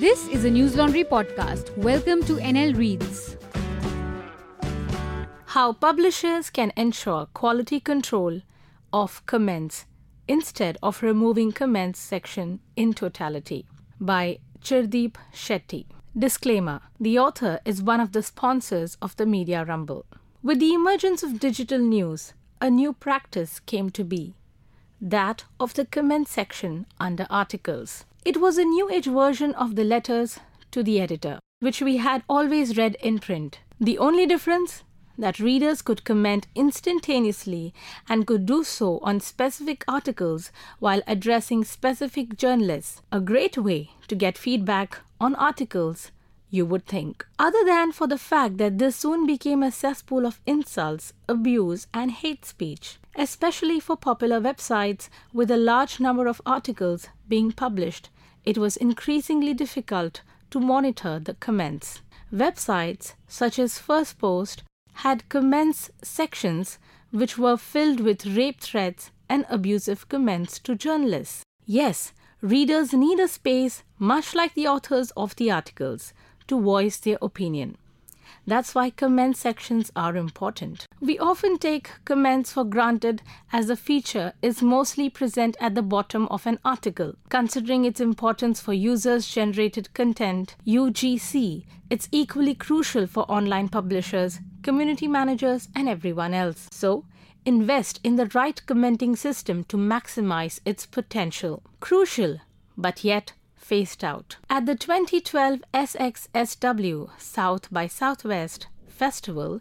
This is a News Laundry podcast. Welcome to NL Reads. How publishers can ensure quality control of comments instead of removing comments section in totality by Chirdeep Shetty. Disclaimer The author is one of the sponsors of the Media Rumble. With the emergence of digital news, a new practice came to be that of the comment section under articles. It was a new age version of the letters to the editor, which we had always read in print. The only difference? That readers could comment instantaneously and could do so on specific articles while addressing specific journalists. A great way to get feedback on articles you would think. Other than for the fact that this soon became a cesspool of insults, abuse, and hate speech, especially for popular websites with a large number of articles being published, it was increasingly difficult to monitor the comments. Websites such as First Post had comments sections which were filled with rape threats and abusive comments to journalists. Yes, readers need a space, much like the authors of the articles, to voice their opinion. That's why comment sections are important. We often take comments for granted as the feature is mostly present at the bottom of an article. Considering its importance for users generated content, UGC, it's equally crucial for online publishers, community managers, and everyone else. So, invest in the right commenting system to maximize its potential. Crucial, but yet phased out. At the 2012 SXSW South by Southwest Festival,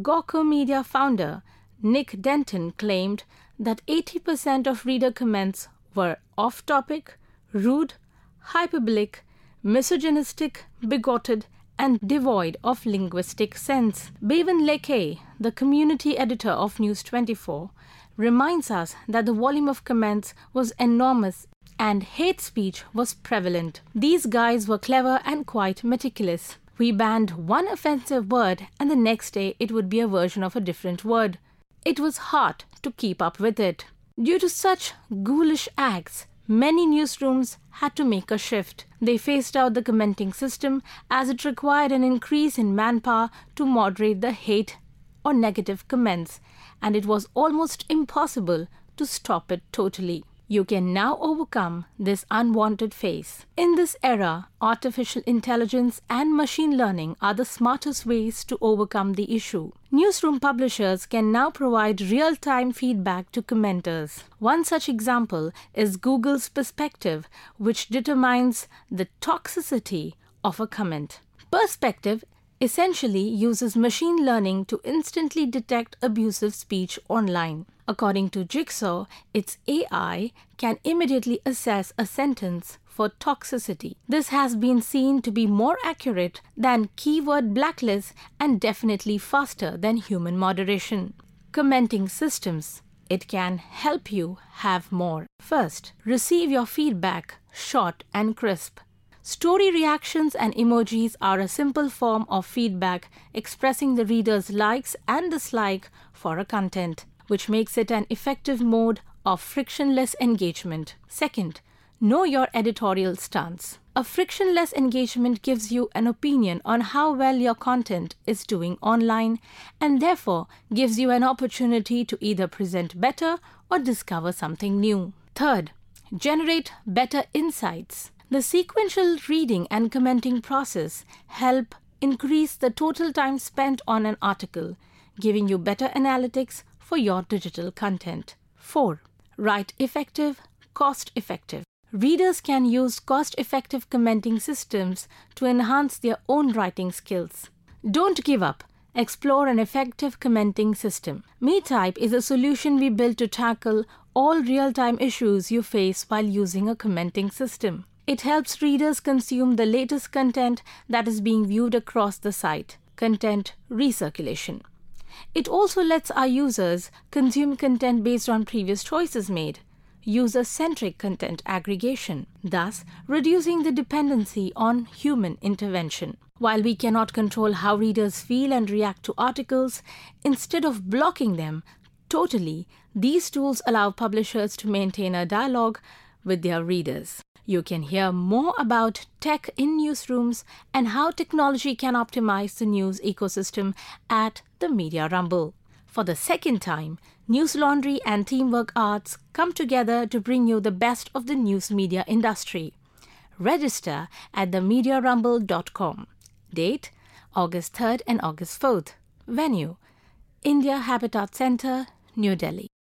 Gawker Media founder Nick Denton claimed that 80% of reader comments were off topic, rude, hyperbolic, misogynistic, bigoted, and devoid of linguistic sense. Bevan Lakay, the community editor of News 24, reminds us that the volume of comments was enormous and hate speech was prevalent. These guys were clever and quite meticulous. We banned one offensive word, and the next day it would be a version of a different word. It was hard to keep up with it. Due to such ghoulish acts, many newsrooms had to make a shift. They phased out the commenting system as it required an increase in manpower to moderate the hate or negative comments, and it was almost impossible to stop it totally. You can now overcome this unwanted phase. In this era, artificial intelligence and machine learning are the smartest ways to overcome the issue. Newsroom publishers can now provide real time feedback to commenters. One such example is Google's Perspective, which determines the toxicity of a comment. Perspective essentially uses machine learning to instantly detect abusive speech online. According to Jigsaw, its AI can immediately assess a sentence for toxicity. This has been seen to be more accurate than keyword blacklists and definitely faster than human moderation. Commenting systems. It can help you have more. First, receive your feedback short and crisp. Story reactions and emojis are a simple form of feedback expressing the reader's likes and dislike for a content, which makes it an effective mode of frictionless engagement. Second, know your editorial stance. A frictionless engagement gives you an opinion on how well your content is doing online and therefore gives you an opportunity to either present better or discover something new. Third, generate better insights. The sequential reading and commenting process help increase the total time spent on an article, giving you better analytics for your digital content. 4. Write effective, cost effective. Readers can use cost effective commenting systems to enhance their own writing skills. Don't give up. Explore an effective commenting system. MeType is a solution we built to tackle all real time issues you face while using a commenting system. It helps readers consume the latest content that is being viewed across the site, content recirculation. It also lets our users consume content based on previous choices made, user centric content aggregation, thus reducing the dependency on human intervention. While we cannot control how readers feel and react to articles, instead of blocking them totally, these tools allow publishers to maintain a dialogue with their readers. You can hear more about tech in newsrooms and how technology can optimize the news ecosystem at the Media Rumble. For the second time, News Laundry and Teamwork Arts come together to bring you the best of the news media industry. Register at themediarumble.com. Date August 3rd and August 4th. Venue India Habitat Center, New Delhi.